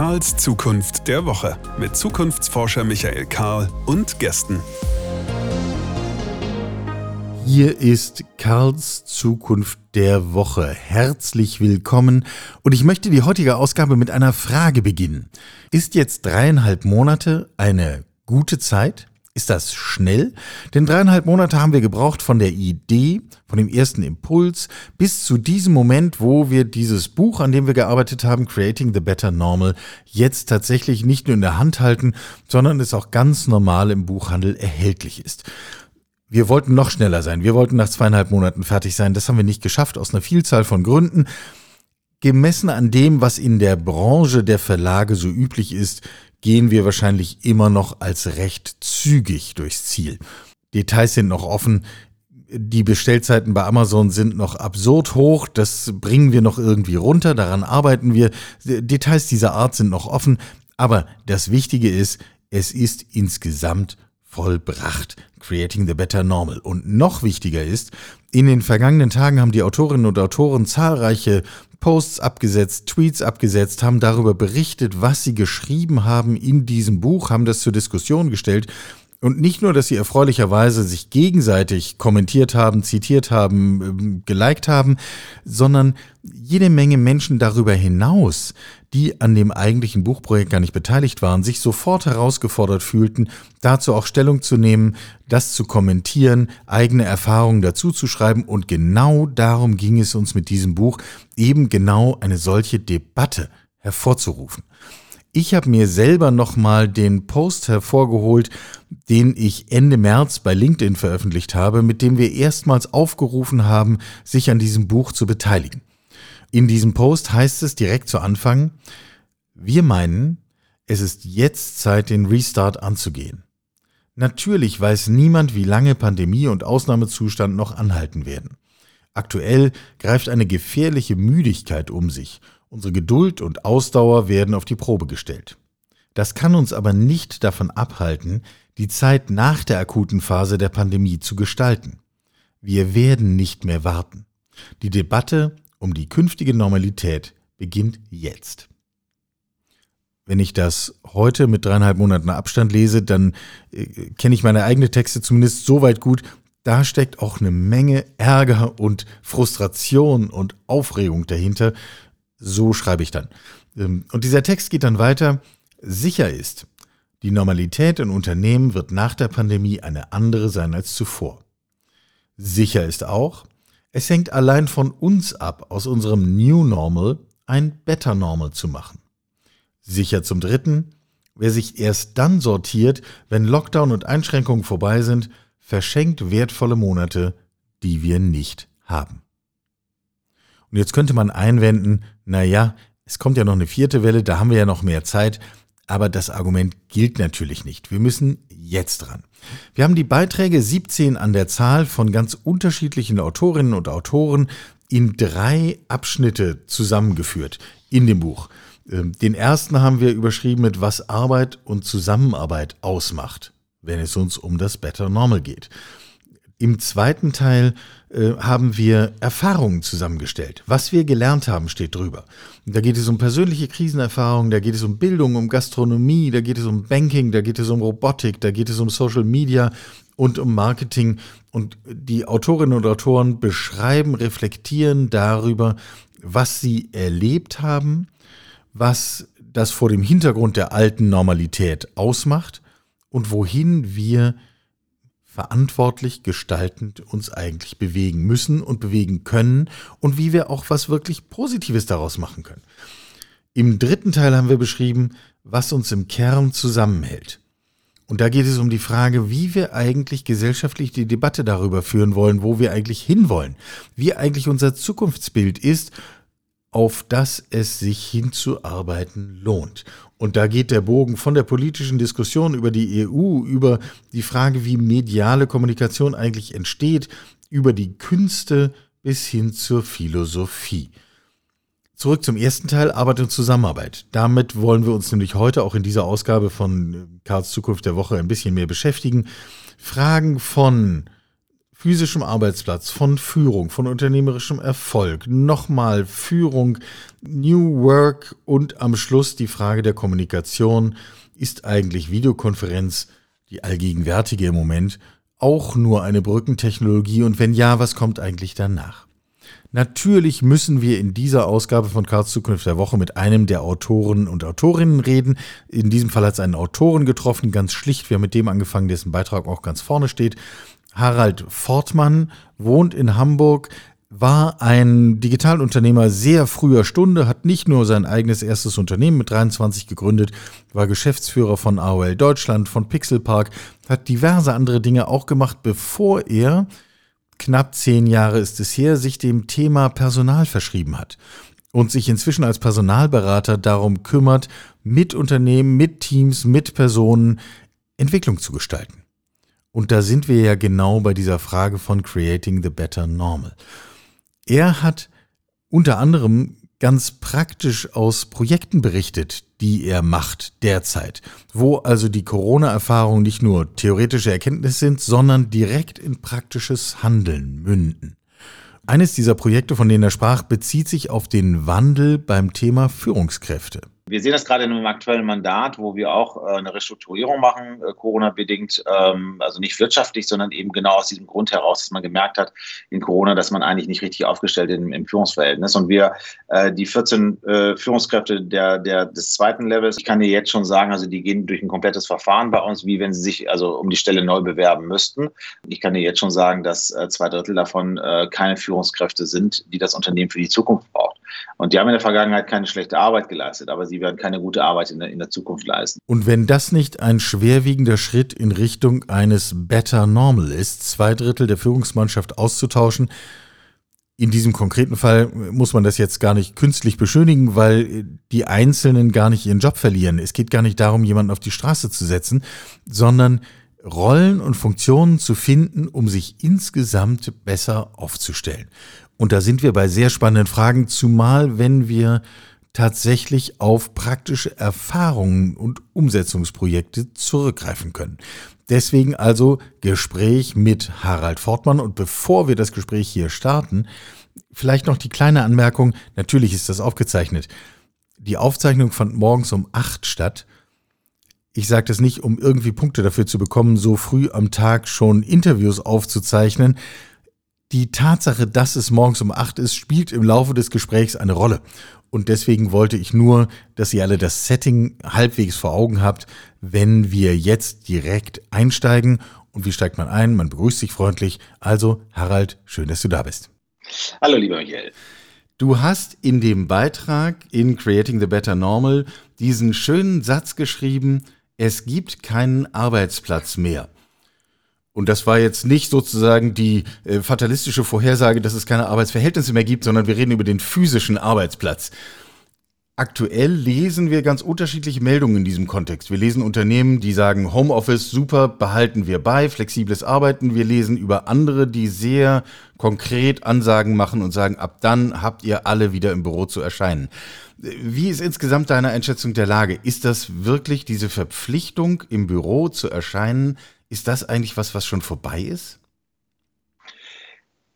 Karls Zukunft der Woche mit Zukunftsforscher Michael Karl und Gästen. Hier ist Karls Zukunft der Woche. Herzlich willkommen und ich möchte die heutige Ausgabe mit einer Frage beginnen. Ist jetzt dreieinhalb Monate eine gute Zeit? Ist das schnell? Denn dreieinhalb Monate haben wir gebraucht von der Idee, von dem ersten Impuls bis zu diesem Moment, wo wir dieses Buch, an dem wir gearbeitet haben, Creating the Better Normal, jetzt tatsächlich nicht nur in der Hand halten, sondern es auch ganz normal im Buchhandel erhältlich ist. Wir wollten noch schneller sein. Wir wollten nach zweieinhalb Monaten fertig sein. Das haben wir nicht geschafft aus einer Vielzahl von Gründen. Gemessen an dem, was in der Branche der Verlage so üblich ist, gehen wir wahrscheinlich immer noch als recht zügig durchs Ziel. Details sind noch offen. Die Bestellzeiten bei Amazon sind noch absurd hoch. Das bringen wir noch irgendwie runter. Daran arbeiten wir. Details dieser Art sind noch offen. Aber das Wichtige ist, es ist insgesamt vollbracht. Creating the Better Normal. Und noch wichtiger ist, in den vergangenen Tagen haben die Autorinnen und Autoren zahlreiche Posts abgesetzt, Tweets abgesetzt, haben darüber berichtet, was sie geschrieben haben in diesem Buch, haben das zur Diskussion gestellt. Und nicht nur, dass sie erfreulicherweise sich gegenseitig kommentiert haben, zitiert haben, ähm, geliked haben, sondern jede Menge Menschen darüber hinaus, die an dem eigentlichen Buchprojekt gar nicht beteiligt waren, sich sofort herausgefordert fühlten, dazu auch Stellung zu nehmen, das zu kommentieren, eigene Erfahrungen dazu zu schreiben. Und genau darum ging es uns mit diesem Buch, eben genau eine solche Debatte hervorzurufen. Ich habe mir selber nochmal den Post hervorgeholt, den ich Ende März bei LinkedIn veröffentlicht habe, mit dem wir erstmals aufgerufen haben, sich an diesem Buch zu beteiligen. In diesem Post heißt es direkt zu Anfang, wir meinen, es ist jetzt Zeit, den Restart anzugehen. Natürlich weiß niemand, wie lange Pandemie und Ausnahmezustand noch anhalten werden. Aktuell greift eine gefährliche Müdigkeit um sich Unsere Geduld und Ausdauer werden auf die Probe gestellt. Das kann uns aber nicht davon abhalten, die Zeit nach der akuten Phase der Pandemie zu gestalten. Wir werden nicht mehr warten. Die Debatte um die künftige Normalität beginnt jetzt. Wenn ich das heute mit dreieinhalb Monaten Abstand lese, dann äh, kenne ich meine eigenen Texte zumindest so weit gut, da steckt auch eine Menge Ärger und Frustration und Aufregung dahinter, so schreibe ich dann. Ähm, und dieser Text geht dann weiter. Sicher ist, die Normalität in Unternehmen wird nach der Pandemie eine andere sein als zuvor. Sicher ist auch, es hängt allein von uns ab, aus unserem New Normal ein Better Normal zu machen. Sicher zum Dritten, wer sich erst dann sortiert, wenn Lockdown und Einschränkungen vorbei sind, verschenkt wertvolle Monate, die wir nicht haben. Und jetzt könnte man einwenden, na ja, es kommt ja noch eine vierte Welle, da haben wir ja noch mehr Zeit. Aber das Argument gilt natürlich nicht. Wir müssen jetzt dran. Wir haben die Beiträge 17 an der Zahl von ganz unterschiedlichen Autorinnen und Autoren in drei Abschnitte zusammengeführt in dem Buch. Ähm, den ersten haben wir überschrieben mit Was Arbeit und Zusammenarbeit ausmacht, wenn es uns um das Better Normal geht. Im zweiten Teil äh, haben wir Erfahrungen zusammengestellt. Was wir gelernt haben, steht drüber. Da geht es um persönliche Krisenerfahrungen, da geht es um Bildung, um Gastronomie, da geht es um Banking, da geht es um Robotik, da geht es um Social Media und um Marketing. Und die Autorinnen und Autoren beschreiben, reflektieren darüber, was sie erlebt haben, was das vor dem Hintergrund der alten Normalität ausmacht und wohin wir verantwortlich gestaltend uns eigentlich bewegen müssen und bewegen können und wie wir auch was wirklich Positives daraus machen können. Im dritten Teil haben wir beschrieben, was uns im Kern zusammenhält. Und da geht es um die Frage, wie wir eigentlich gesellschaftlich die Debatte darüber führen wollen, wo wir eigentlich hinwollen, wie eigentlich unser Zukunftsbild ist, auf das es sich hinzuarbeiten lohnt. Und da geht der Bogen von der politischen Diskussion über die EU, über die Frage, wie mediale Kommunikation eigentlich entsteht, über die Künste bis hin zur Philosophie. Zurück zum ersten Teil, Arbeit und Zusammenarbeit. Damit wollen wir uns nämlich heute auch in dieser Ausgabe von Karls Zukunft der Woche ein bisschen mehr beschäftigen. Fragen von physischem Arbeitsplatz, von Führung, von unternehmerischem Erfolg, nochmal Führung, New Work und am Schluss die Frage der Kommunikation. Ist eigentlich Videokonferenz die allgegenwärtige im Moment auch nur eine Brückentechnologie und wenn ja, was kommt eigentlich danach? Natürlich müssen wir in dieser Ausgabe von Karls Zukunft der Woche mit einem der Autoren und Autorinnen reden. In diesem Fall hat es einen Autoren getroffen, ganz schlicht. Wir haben mit dem angefangen, dessen Beitrag auch ganz vorne steht. Harald Fortmann wohnt in Hamburg, war ein Digitalunternehmer sehr früher Stunde, hat nicht nur sein eigenes erstes Unternehmen mit 23 gegründet, war Geschäftsführer von AOL Deutschland, von Pixelpark, hat diverse andere Dinge auch gemacht, bevor er, knapp zehn Jahre ist es her, sich dem Thema Personal verschrieben hat und sich inzwischen als Personalberater darum kümmert, mit Unternehmen, mit Teams, mit Personen Entwicklung zu gestalten. Und da sind wir ja genau bei dieser Frage von Creating the Better Normal. Er hat unter anderem ganz praktisch aus Projekten berichtet, die er macht derzeit, wo also die Corona-Erfahrungen nicht nur theoretische Erkenntnisse sind, sondern direkt in praktisches Handeln münden. Eines dieser Projekte, von denen er sprach, bezieht sich auf den Wandel beim Thema Führungskräfte. Wir sehen das gerade in einem aktuellen Mandat, wo wir auch äh, eine Restrukturierung machen, äh, Corona-bedingt, ähm, also nicht wirtschaftlich, sondern eben genau aus diesem Grund heraus, dass man gemerkt hat in Corona, dass man eigentlich nicht richtig aufgestellt ist im, Führungsverhältnis. Und wir, äh, die 14 äh, Führungskräfte der, der, des zweiten Levels, ich kann dir jetzt schon sagen, also die gehen durch ein komplettes Verfahren bei uns, wie wenn sie sich also um die Stelle neu bewerben müssten. Ich kann dir jetzt schon sagen, dass zwei Drittel davon keine Führungskräfte sind, die das Unternehmen für die Zukunft braucht. Und die haben in der Vergangenheit keine schlechte Arbeit geleistet, aber sie werden keine gute Arbeit in der, in der Zukunft leisten. Und wenn das nicht ein schwerwiegender Schritt in Richtung eines Better Normal ist, zwei Drittel der Führungsmannschaft auszutauschen, in diesem konkreten Fall muss man das jetzt gar nicht künstlich beschönigen, weil die Einzelnen gar nicht ihren Job verlieren. Es geht gar nicht darum, jemanden auf die Straße zu setzen, sondern Rollen und Funktionen zu finden, um sich insgesamt besser aufzustellen. Und da sind wir bei sehr spannenden Fragen, zumal wenn wir tatsächlich auf praktische Erfahrungen und Umsetzungsprojekte zurückgreifen können. Deswegen also Gespräch mit Harald Fortmann. Und bevor wir das Gespräch hier starten, vielleicht noch die kleine Anmerkung, natürlich ist das aufgezeichnet. Die Aufzeichnung fand morgens um acht statt. Ich sage das nicht, um irgendwie Punkte dafür zu bekommen, so früh am Tag schon Interviews aufzuzeichnen, die Tatsache, dass es morgens um acht ist, spielt im Laufe des Gesprächs eine Rolle. Und deswegen wollte ich nur, dass ihr alle das Setting halbwegs vor Augen habt, wenn wir jetzt direkt einsteigen. Und wie steigt man ein? Man begrüßt sich freundlich. Also, Harald, schön, dass du da bist. Hallo, lieber Michael. Du hast in dem Beitrag in Creating the Better Normal diesen schönen Satz geschrieben, es gibt keinen Arbeitsplatz mehr. Und das war jetzt nicht sozusagen die äh, fatalistische Vorhersage, dass es keine Arbeitsverhältnisse mehr gibt, sondern wir reden über den physischen Arbeitsplatz. Aktuell lesen wir ganz unterschiedliche Meldungen in diesem Kontext. Wir lesen Unternehmen, die sagen, Homeoffice super, behalten wir bei, flexibles Arbeiten. Wir lesen über andere, die sehr konkret Ansagen machen und sagen, ab dann habt ihr alle wieder im Büro zu erscheinen. Wie ist insgesamt deine Einschätzung der Lage? Ist das wirklich diese Verpflichtung, im Büro zu erscheinen, ist das eigentlich was, was schon vorbei ist?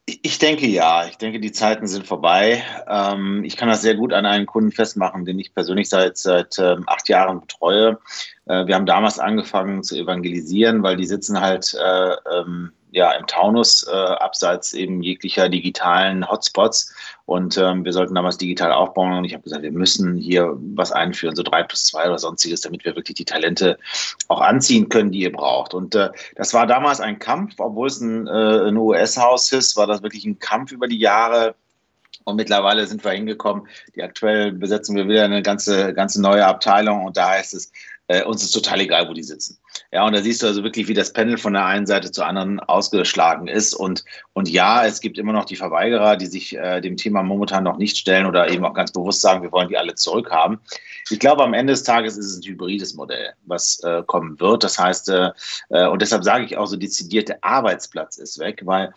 Ich denke ja. Ich denke, die Zeiten sind vorbei. Ähm, ich kann das sehr gut an einen Kunden festmachen, den ich persönlich seit, seit ähm, acht Jahren betreue. Äh, wir haben damals angefangen zu evangelisieren, weil die sitzen halt äh, ähm, ja, im Taunus, äh, abseits eben jeglicher digitalen Hotspots. Und ähm, wir sollten damals digital aufbauen. Und ich habe gesagt, wir müssen hier was einführen, so drei plus zwei oder sonstiges, damit wir wirklich die Talente auch anziehen können, die ihr braucht. Und äh, das war damals ein Kampf, obwohl es ein, äh, ein US-Haus ist, war das wirklich ein Kampf über die Jahre. Und mittlerweile sind wir hingekommen. Die aktuell besetzen wir wieder eine ganze, ganze neue Abteilung. Und da heißt es, äh, uns ist total egal, wo die sitzen. Ja, und da siehst du also wirklich, wie das Panel von der einen Seite zur anderen ausgeschlagen ist. Und, und ja, es gibt immer noch die Verweigerer, die sich äh, dem Thema momentan noch nicht stellen oder eben auch ganz bewusst sagen, wir wollen die alle zurückhaben. Ich glaube, am Ende des Tages ist es ein hybrides Modell, was äh, kommen wird. Das heißt, äh, äh und deshalb sage ich auch so dezidiert, der Arbeitsplatz ist weg, weil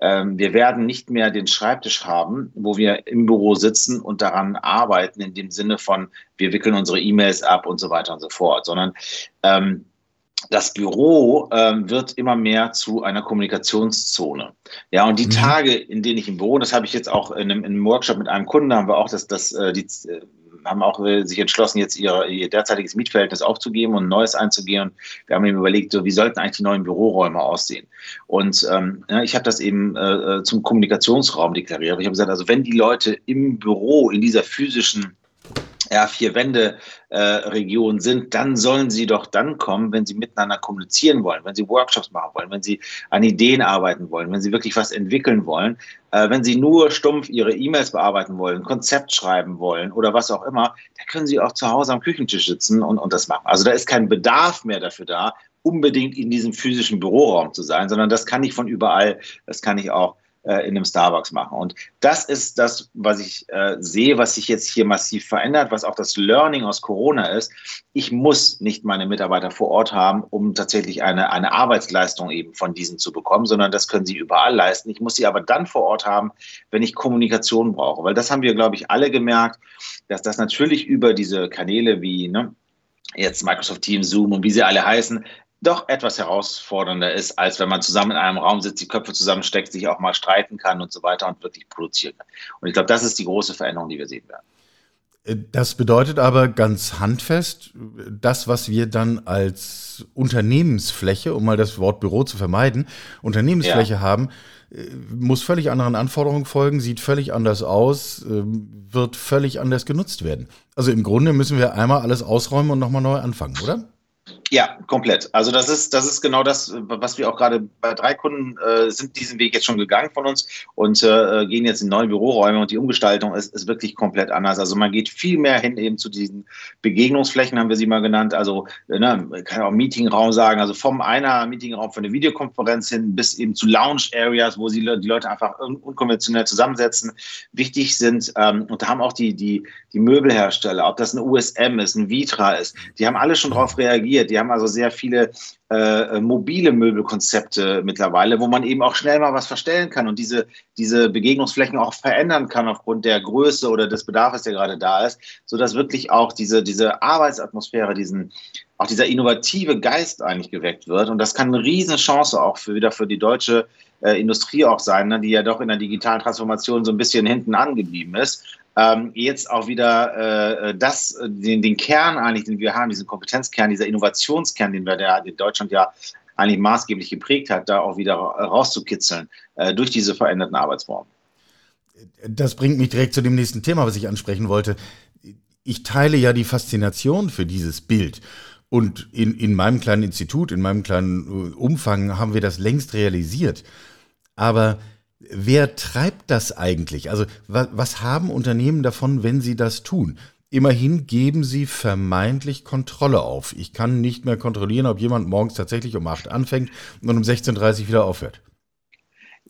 ähm, wir werden nicht mehr den Schreibtisch haben, wo wir im Büro sitzen und daran arbeiten, in dem Sinne von, wir wickeln unsere E-Mails ab und so weiter und so fort, sondern ähm, das Büro ähm, wird immer mehr zu einer Kommunikationszone. Ja, und die mhm. Tage, in denen ich im Büro, das habe ich jetzt auch in einem, in einem Workshop mit einem Kunden, haben wir auch das, das, äh, die, äh, haben auch äh, sich entschlossen, jetzt ihre, ihr derzeitiges Mietverhältnis aufzugeben und ein neues einzugehen. Und wir haben eben überlegt, so, wie sollten eigentlich die neuen Büroräume aussehen? Und ähm, ja, ich habe das eben äh, zum Kommunikationsraum deklariert. Ich habe gesagt, also wenn die Leute im Büro in dieser physischen ja, vier Wände äh, Region sind, dann sollen sie doch dann kommen, wenn sie miteinander kommunizieren wollen, wenn sie Workshops machen wollen, wenn sie an Ideen arbeiten wollen, wenn sie wirklich was entwickeln wollen, äh, wenn sie nur stumpf ihre E-Mails bearbeiten wollen, Konzept schreiben wollen oder was auch immer, da können sie auch zu Hause am Küchentisch sitzen und, und das machen. Also da ist kein Bedarf mehr dafür da, unbedingt in diesem physischen Büroraum zu sein, sondern das kann ich von überall, das kann ich auch äh, in einem Starbucks machen. Und das ist das, was ich äh, sehe, was sich jetzt hier massiv verändert, was auch das Learning aus Corona ist. Ich muss nicht meine Mitarbeiter vor Ort haben, um tatsächlich eine, eine Arbeitsleistung eben von diesen zu bekommen, sondern das können sie überall leisten. Ich muss sie aber dann vor Ort haben, wenn ich Kommunikation brauche. Weil das haben wir, glaube ich, alle gemerkt, dass das natürlich über diese Kanäle wie ne, jetzt Microsoft Teams, Zoom und wie sie alle heißen, doch etwas herausfordernder ist, als wenn man zusammen in einem Raum sitzt, die Köpfe zusammensteckt, sich auch mal streiten kann und so weiter und wirklich produzieren kann. Und ich glaube, das ist die große Veränderung, die wir sehen werden. Äh, das bedeutet aber ganz handfest, das, was wir dann als Unternehmensfläche, um mal das Wort Büro zu vermeiden, Unternehmensfläche ja. haben, äh, muss völlig anderen Anforderungen folgen, sieht völlig anders aus, ähm, wird völlig anders genutzt werden. Also im Grunde müssen wir einmal alles ausräumen und nochmal neu anfangen, oder? Ja, komplett. Also das ist, das ist genau das, was wir auch gerade bei drei Kunden äh, sind diesen Weg jetzt schon gegangen von uns und äh, gehen jetzt in neue Büroräume und die Umgestaltung ist, ist wirklich komplett anders. Also man geht viel mehr hin eben zu diesen Begegnungsflächen, haben wir sie mal genannt. Also äh, ne, kann auch Meetingraum sagen, also vom einer Meetingraum für eine Videokonferenz hin bis eben zu Lounge Areas, wo sie die Leute einfach un unkonventionell zusammensetzen. Wichtig sind, ähm, und da haben auch die, die, die Möbelhersteller, ob das ein USM ist, ein Vitra ist, die haben alle schon darauf reagiert. Die haben also sehr viele äh, mobile Möbelkonzepte mittlerweile, wo man eben auch schnell mal was verstellen kann und diese, diese Begegnungsflächen auch verändern kann aufgrund der Größe oder des Bedarfs, der gerade da ist, sodass wirklich auch diese, diese Arbeitsatmosphäre, diesen, auch dieser innovative Geist eigentlich geweckt wird. Und das kann eine Riesenchance auch für, wieder für die deutsche äh, Industrie auch sein, ne, die ja doch in der digitalen Transformation so ein bisschen hinten angeblieben ist ähm, jetzt auch wieder äh, das, den, den Kern eigentlich, den wir haben, diesen Kompetenzkern, dieser Innovationskern, den wir der, in Deutschland ja eigentlich maßgeblich geprägt hat, da auch wieder rauszukitzeln äh, durch diese veränderten Arbeitsformen. Das bringt mich direkt zu dem nächsten Thema, was ich ansprechen wollte. Ich teile ja die Faszination für dieses Bild. Und in, in meinem kleinen Institut, in meinem kleinen äh, Umfang haben wir das längst realisiert. Aber Wer treibt das eigentlich? Also was, haben Unternehmen davon, wenn sie das tun? Immerhin geben sie vermeintlich Kontrolle auf. Ich kann nicht mehr kontrollieren, ob jemand morgens tatsächlich um 8 anfängt und um 16.30 Uhr wieder aufhört.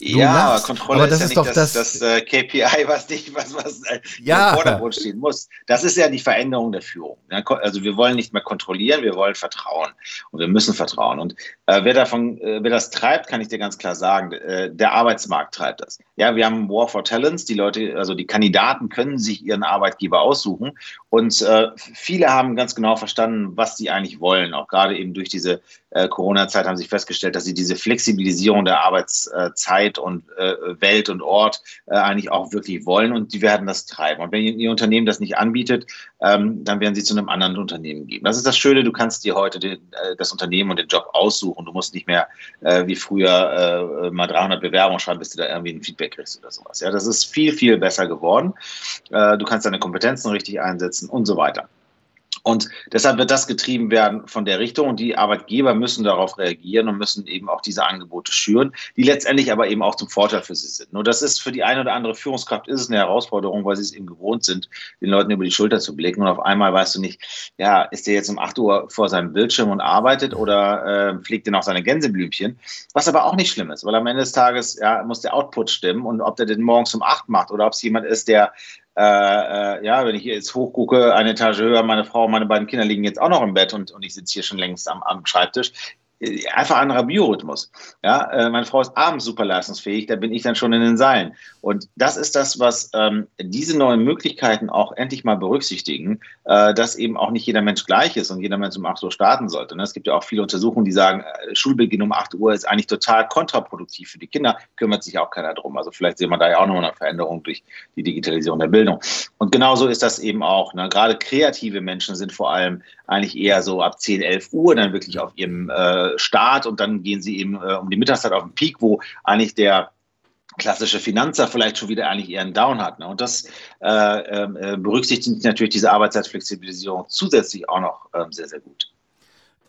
Du ja, aber Kontrolle aber das ist, ja nicht das, das, das äh, KPI, was nicht, was, was ja. im Vordergrund stehen muss. Das ist ja die Veränderung der Führung. Also wir wollen nicht mehr kontrollieren, wir wollen vertrauen und wir müssen vertrauen. Und äh, wer davon, äh, wer das treibt, kann ich dir ganz klar sagen, äh, der Arbeitsmarkt treibt das. Ja, wir haben War for Talents. Die Leute, also die Kandidaten können sich ihren Arbeitgeber aussuchen und äh, viele haben ganz genau verstanden, was sie eigentlich wollen. Auch gerade eben durch diese Corona-Zeit haben sie festgestellt, dass sie diese Flexibilisierung der Arbeitszeit Zeit und äh, Welt und Ort äh, eigentlich auch wirklich wollen und die werden das treiben. Und wenn Ihr Unternehmen das nicht anbietet, ähm, dann werden Sie zu einem anderen Unternehmen geben. Das ist das Schöne, du kannst dir heute äh, das Unternehmen und den Job aussuchen. Du musst nicht mehr äh, wie früher äh, mal 300 Bewerbungen schreiben, bis du da irgendwie ein Feedback kriegst oder sowas. Ja, das ist viel, viel besser geworden. Äh, du kannst deine Kompetenzen richtig einsetzen und so weiter. Und deshalb wird das getrieben werden von der Richtung und die Arbeitgeber müssen darauf reagieren und müssen eben auch diese Angebote schüren, die letztendlich aber eben auch zum Vorteil für sie sind. Nur das ist für die eine oder andere Führungskraft ist es eine Herausforderung, weil sie es eben gewohnt sind, den Leuten über die Schulter zu blicken und auf einmal weißt du nicht, ja, ist der jetzt um 8 Uhr vor seinem Bildschirm und arbeitet oder äh, pflegt er noch seine Gänseblümchen, was aber auch nicht schlimm ist, weil am Ende des Tages ja, muss der Output stimmen und ob der den morgens um 8 macht oder ob es jemand ist, der äh, äh, ja, wenn ich jetzt hochgucke, eine Etage höher, meine Frau und meine beiden Kinder liegen jetzt auch noch im Bett und, und ich sitze hier schon längst am, am Schreibtisch. Einfach anderer Biorhythmus. Ja, äh, meine Frau ist abends super leistungsfähig, da bin ich dann schon in den Seilen. Und das ist das, was ähm, diese neuen Möglichkeiten auch endlich mal berücksichtigen, äh, dass eben auch nicht jeder Mensch gleich ist und jeder Mensch um 8 Uhr starten sollte. Ne? Es gibt ja auch viele Untersuchungen, die sagen, äh, Schulbeginn um 8 Uhr ist eigentlich total kontraproduktiv für die Kinder, kümmert sich auch keiner drum. Also vielleicht sehen wir da ja auch noch eine Veränderung durch die Digitalisierung der Bildung. Und genauso ist das eben auch. Ne? Gerade kreative Menschen sind vor allem eigentlich eher so ab 10, 11 Uhr dann wirklich auf ihrem äh, Start und dann gehen sie eben äh, um die Mittagszeit auf den Peak, wo eigentlich der klassische Finanzer vielleicht schon wieder eigentlich einen Down hat. Ne? Und das äh, ähm, äh, berücksichtigt natürlich diese Arbeitszeitflexibilisierung zusätzlich auch noch äh, sehr, sehr gut.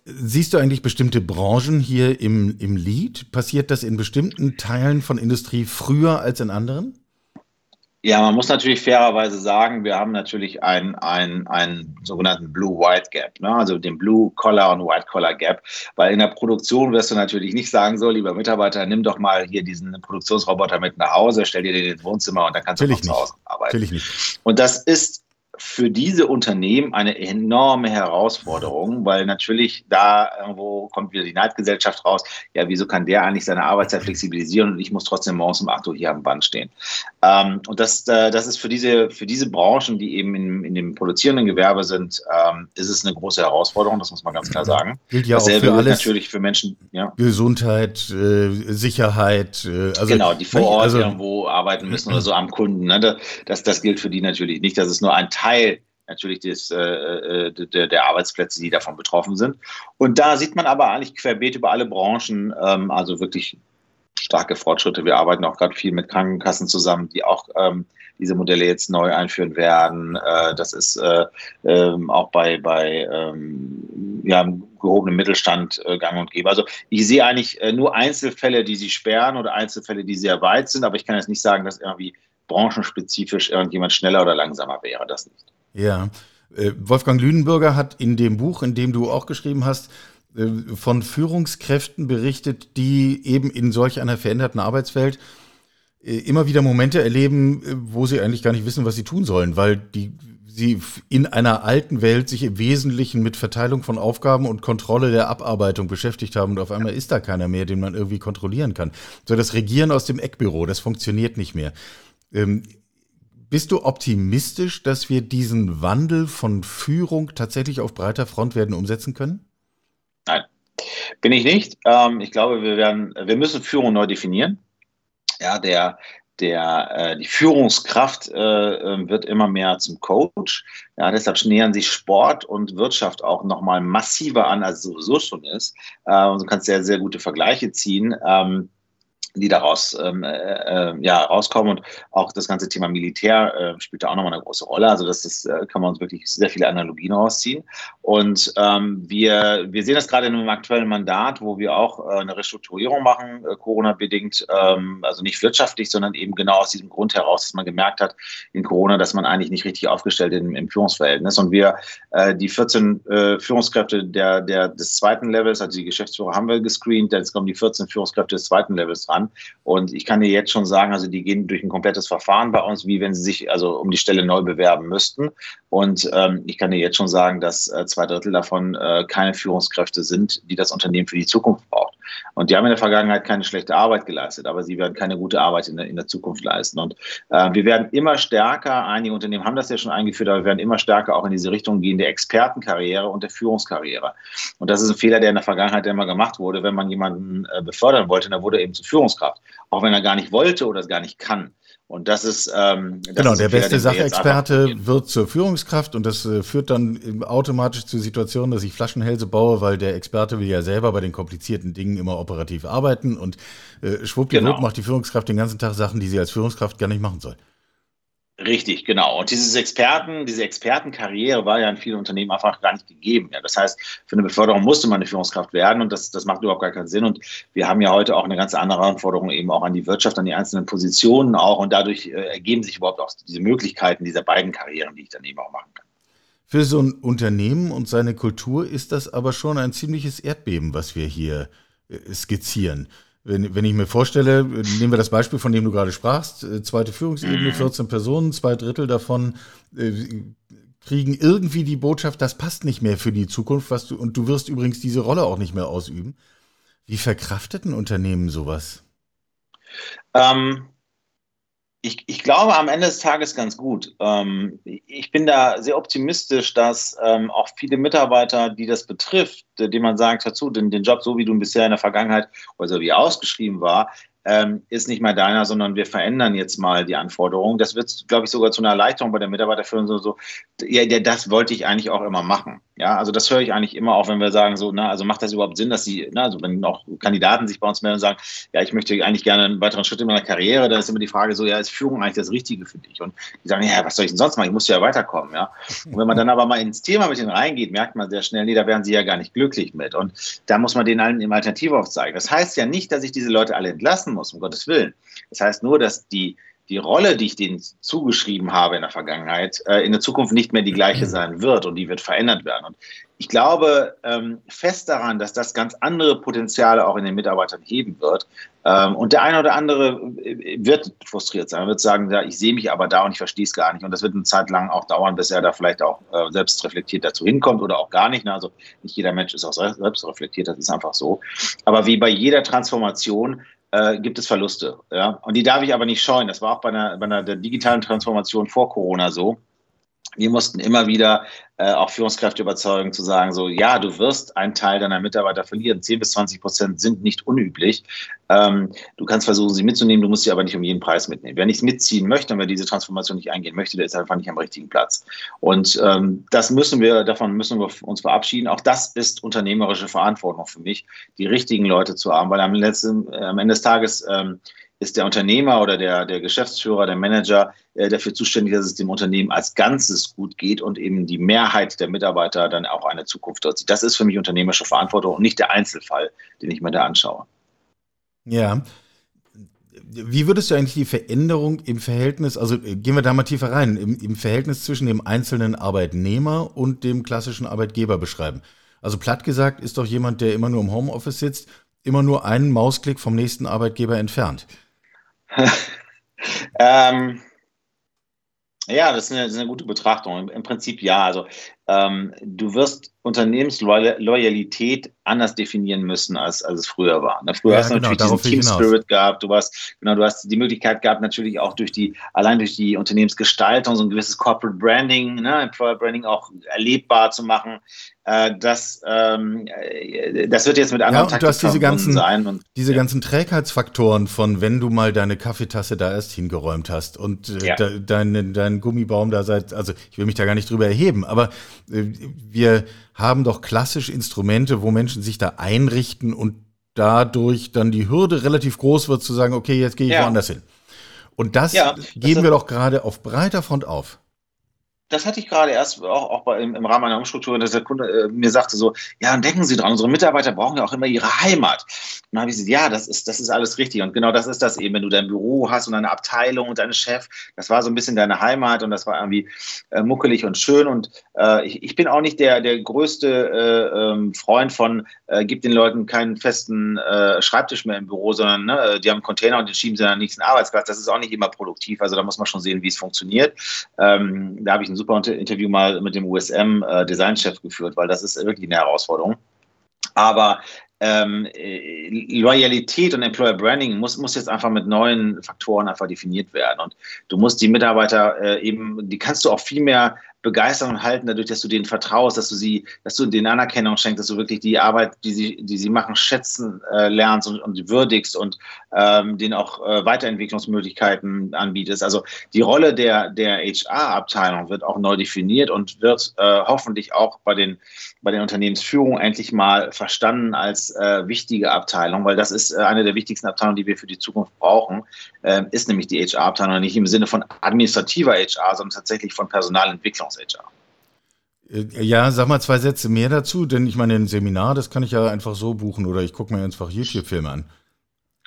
Siehst du eigentlich bestimmte Branchen hier im, im Lead? Passiert das in bestimmten Teilen von Industrie früher als in anderen? Ja, man muss natürlich fairerweise sagen, wir haben natürlich einen, einen, einen sogenannten Blue-White Gap, ne? also den Blue-Collar und White-Collar-Gap, weil in der Produktion wirst du natürlich nicht sagen, so, lieber Mitarbeiter, nimm doch mal hier diesen Produktionsroboter mit nach Hause, stell dir den ins Wohnzimmer und dann kannst du von zu Hause arbeiten. Will ich nicht. Und das ist für diese Unternehmen eine enorme Herausforderung, weil natürlich da irgendwo kommt wieder die Neidgesellschaft raus. Ja, wieso kann der eigentlich seine Arbeitszeit flexibilisieren und ich muss trotzdem morgens um 8 Uhr hier am Band stehen? Ähm, und das, äh, das ist für diese, für diese Branchen, die eben in, in dem produzierenden Gewerbe sind, ähm, ist es eine große Herausforderung, das muss man ganz klar sagen. Gilt ja Dasselbe auch für alles natürlich für Menschen. Ja. Gesundheit, äh, Sicherheit. Äh, also genau, die vor Ort also, irgendwo arbeiten müssen oder so am Kunden. Ne? Das, das gilt für die natürlich nicht. Das ist nur ein Teil Teil natürlich des, äh, äh der, der, Arbeitsplätze, die davon betroffen sind. Und da sieht man aber eigentlich querbeet über alle Branchen, ähm, also wirklich starke Fortschritte. Wir arbeiten auch gerade viel mit Krankenkassen zusammen, die auch ähm, diese Modelle jetzt neu einführen werden. Äh, das ist äh, ähm, auch bei, bei ähm, ja, gehobenem Mittelstand äh, gang und gäbe. Also ich sehe eigentlich äh, nur Einzelfälle, die sie sperren oder Einzelfälle, die sehr weit sind, aber ich kann jetzt nicht sagen, dass irgendwie branchenspezifisch irgendjemand schneller oder langsamer wäre, das nicht. Ja, äh, Wolfgang Lüdenbürger hat in dem Buch, in dem du auch geschrieben hast, äh, von Führungskräften berichtet, die eben in solch einer veränderten Arbeitswelt äh, immer wieder Momente erleben, wo sie eigentlich gar nicht wissen, was sie tun sollen, weil die sie in einer alten Welt sich im Wesentlichen mit Verteilung von Aufgaben und Kontrolle der Abarbeitung beschäftigt haben und auf einmal ist da keiner mehr, den man irgendwie kontrollieren kann. So das Regieren aus dem Eckbüro, das funktioniert nicht mehr. Ähm, bist du optimistisch, dass wir diesen Wandel von Führung tatsächlich auf breiter Front werden umsetzen können? Nein, bin ich nicht. Ähm, ich glaube, wir werden, wir müssen Führung neu definieren. Ja, der, der, äh, die Führungskraft äh, ähm, wird immer mehr zum Coach. Ja, deshalb nähern sich Sport und Wirtschaft auch nochmal massiver an, als es sowieso schon ist. Äh, du kannst sehr, sehr gute Vergleiche ziehen. Ähm, die daraus ähm, äh, äh, ja, rauskommen. Und auch das ganze Thema Militär äh, spielt da auch nochmal eine große Rolle. Also das ist, äh, kann man uns wirklich sehr viele Analogien rausziehen. Und ähm, wir, wir sehen das gerade in einem aktuellen Mandat, wo wir auch äh, eine Restrukturierung machen, Corona-bedingt, ähm, also nicht wirtschaftlich, sondern eben genau aus diesem Grund heraus, dass man gemerkt hat in Corona, dass man eigentlich nicht richtig aufgestellt im, im Führungsverhältnis. Und wir die 14 äh, Führungskräfte der, der, des zweiten Levels, also die Geschäftsführer haben wir gescreent, jetzt kommen die 14 Führungskräfte des zweiten Levels dran an. Und ich kann dir jetzt schon sagen, also die gehen durch ein komplettes Verfahren bei uns, wie wenn sie sich also um die Stelle neu bewerben müssten. Und ähm, ich kann dir jetzt schon sagen, dass äh, zwei Drittel davon äh, keine Führungskräfte sind, die das Unternehmen für die Zukunft braucht. Und die haben in der Vergangenheit keine schlechte Arbeit geleistet, aber sie werden keine gute Arbeit in der, in der Zukunft leisten. Und äh, wir werden immer stärker, einige Unternehmen haben das ja schon eingeführt, aber wir werden immer stärker auch in diese Richtung gehen der Expertenkarriere und der Führungskarriere. Und das ist ein Fehler, der in der Vergangenheit immer gemacht wurde. Wenn man jemanden äh, befördern wollte, dann wurde er eben zur Führungskraft, auch wenn er gar nicht wollte oder es gar nicht kann. Und das ist ähm, das genau ist der beste Sachexperte wird zur Führungskraft und das äh, führt dann automatisch zu Situationen, dass ich Flaschenhälse baue, weil der Experte will ja selber bei den komplizierten Dingen immer operativ arbeiten und äh, schwuppdiwupp genau. macht die Führungskraft den ganzen Tag Sachen, die sie als Führungskraft gar nicht machen soll. Richtig, genau. Und dieses Experten, diese Expertenkarriere war ja in vielen Unternehmen einfach gar nicht gegeben. Ja, das heißt, für eine Beförderung musste man eine Führungskraft werden und das, das macht überhaupt gar keinen Sinn. Und wir haben ja heute auch eine ganz andere Anforderung eben auch an die Wirtschaft, an die einzelnen Positionen auch und dadurch äh, ergeben sich überhaupt auch diese Möglichkeiten dieser beiden Karrieren, die ich dann eben auch machen kann. Für so ein Unternehmen und seine Kultur ist das aber schon ein ziemliches Erdbeben, was wir hier äh, skizzieren. Wenn, wenn ich mir vorstelle, nehmen wir das Beispiel, von dem du gerade sprachst, äh, zweite Führungsebene, 14 mhm. Personen, zwei Drittel davon äh, kriegen irgendwie die Botschaft, das passt nicht mehr für die Zukunft, was du, und du wirst übrigens diese Rolle auch nicht mehr ausüben. Wie verkrafteten Unternehmen sowas? Ähm, ich, ich, glaube am Ende des Tages ganz gut. Ähm, ich bin da sehr optimistisch, dass ähm, auch viele Mitarbeiter, die das betrifft, denen man sagt, dazu, den, den Job, so wie du ihn bisher in der Vergangenheit oder so wie ausgeschrieben war, ähm, ist nicht mehr deiner, sondern wir verändern jetzt mal die Anforderungen. Das wird, glaube ich, sogar zu einer Erleichterung bei der Mitarbeiterführung so, so ja, das wollte ich eigentlich auch immer machen. Ja, also das höre ich eigentlich immer auch, wenn wir sagen, so, na, also macht das überhaupt Sinn, dass sie, na, also wenn auch Kandidaten sich bei uns melden und sagen, ja, ich möchte eigentlich gerne einen weiteren Schritt in meiner Karriere, dann ist immer die Frage so, ja, ist Führung eigentlich das Richtige für dich? Und die sagen, ja, was soll ich denn sonst machen? Ich muss ja weiterkommen, ja. Und wenn man dann aber mal ins Thema mit denen reingeht, merkt man sehr schnell, nee, da werden sie ja gar nicht glücklich mit. Und da muss man denen allen im Alternative aufzeigen. Das heißt ja nicht, dass ich diese Leute alle entlassen muss, um Gottes Willen. Das heißt nur, dass die die Rolle, die ich denen zugeschrieben habe in der Vergangenheit, äh, in der Zukunft nicht mehr die gleiche mhm. sein wird und die wird verändert werden. Und ich glaube ähm, fest daran, dass das ganz andere Potenziale auch in den Mitarbeitern heben wird. Ähm, und der eine oder andere äh, wird frustriert sein, wird sagen, ja, ich sehe mich aber da und ich verstehe es gar nicht. Und das wird eine Zeit lang auch dauern, bis er da vielleicht auch äh, selbst reflektiert dazu hinkommt oder auch gar nicht. Also nicht jeder Mensch ist auch selbst reflektiert, das ist einfach so. Aber wie bei jeder Transformation äh, gibt es Verluste. Ja? Und die darf ich aber nicht scheuen. Das war auch bei einer, bei einer der digitalen Transformation vor Corona so wir mussten immer wieder äh, auch Führungskräfte überzeugen, zu sagen, so, ja, du wirst einen Teil deiner Mitarbeiter verlieren. 10 bis 20 Prozent sind nicht unüblich. Ähm, du kannst versuchen, sie mitzunehmen, du musst sie aber nicht um jeden Preis mitnehmen. Wer nichts mitziehen möchte und wer diese Transformation nicht eingehen möchte, der ist einfach nicht am richtigen Platz. Und ähm, das müssen wir, davon müssen wir uns verabschieden. Auch das ist unternehmerische Verantwortung für mich, die richtigen Leute zu haben, weil am, letzten, äh, am Ende des Tages ähm, ist der Unternehmer oder der, der Geschäftsführer, der Manager äh, dafür zuständig, dass es dem Unternehmen als Ganzes gut geht und eben die Mehrheit der Mitarbeiter dann auch eine Zukunft dort sieht. Das ist für mich unternehmerische Verantwortung und nicht der Einzelfall, den ich mir da anschaue. Ja. Wie würdest du eigentlich die Veränderung im Verhältnis, also äh, gehen wir da mal tiefer rein, im, im Verhältnis zwischen dem einzelnen Arbeitnehmer und dem klassischen Arbeitgeber beschreiben? Also platt gesagt ist doch jemand, der immer nur im Homeoffice sitzt, immer nur einen Mausklick vom nächsten Arbeitgeber entfernt. ähm, ja, das ist, eine, das ist, eine, gute Betrachtung. Im, Im, Prinzip ja. Also ähm, du wirst Unternehmensloyalität anders definieren müssen, als, als es früher war. Ne? Früher ja, hast du genau, natürlich diesen Team Spirit gehabt, du hast, genau, du hast die Möglichkeit gehabt, natürlich auch durch die, allein durch die Unternehmensgestaltung, so ein gewisses Corporate Branding, ne, Employer Branding auch erlebbar zu machen. Äh, das, ähm, äh, das wird jetzt mit anderen ja, und du hast diese ganzen, sein. Und, diese ja. ganzen Trägheitsfaktoren von, wenn du mal deine Kaffeetasse da erst hingeräumt hast und äh, ja. de, dein, dein Gummibaum da seit, also ich will mich da gar nicht drüber erheben, aber wir haben doch klassisch Instrumente, wo Menschen sich da einrichten und dadurch dann die Hürde relativ groß wird zu sagen, okay, jetzt gehe ich ja. woanders hin. Und das ja, geben das wir doch gerade auf breiter Front auf das hatte ich gerade erst auch, auch bei, im, Rahmen einer Umstrukturierung, dass der Kunde äh, mir sagte so, ja, und denken Sie dran, unsere Mitarbeiter brauchen ja auch immer ihre Heimat. Und dann habe ich gesagt, ja, das ist, das ist alles richtig. Und genau das ist das eben, wenn du dein Büro hast und eine Abteilung und deinen Chef, das war so ein bisschen deine Heimat und das war irgendwie äh, muckelig und schön. Und äh, ich, ich bin auch nicht der, der größte äh, ähm, Freund von, äh, gibt den Leuten keinen festen äh, Schreibtisch mehr im Büro, sondern ne, die haben einen Container und den schieben sie dann nächsten Arbeitsplatz. Das ist auch nicht immer produktiv. Also da muss man schon sehen, wie es funktioniert. Ähm, da habe ich einen super Interview mal mit dem USM-Designchef äh, geführt, weil das ist wirklich eine Herausforderung. Aber ähm, äh, Loyalität und Employer Branding muss, muss jetzt einfach mit neuen Faktoren einfach definiert werden. Und du musst die Mitarbeiter äh, eben, die kannst du auch viel mehr begeistern und halten, dadurch, dass du denen vertraust, dass du sie, dass du denen Anerkennung schenkst, dass du wirklich die Arbeit, die sie, die sie machen, schätzen äh, lernst und, und würdigst und ähm, denen auch äh, Weiterentwicklungsmöglichkeiten anbietest. Also die Rolle der, der HR-Abteilung wird auch neu definiert und wird äh, hoffentlich auch bei den, bei den Unternehmensführungen endlich mal verstanden als äh, wichtige Abteilung, weil das ist äh, eine der wichtigsten Abteilungen, die wir für die Zukunft brauchen, äh, ist nämlich die HR-Abteilung, nicht im Sinne von administrativer HR, sondern tatsächlich von Personalentwicklung Versicherungs-HR. Äh, ja, sag mal zwei Sätze mehr dazu, denn ich meine, ein Seminar, das kann ich ja einfach so buchen oder ich gucke mir einfach YouTube-Filme an.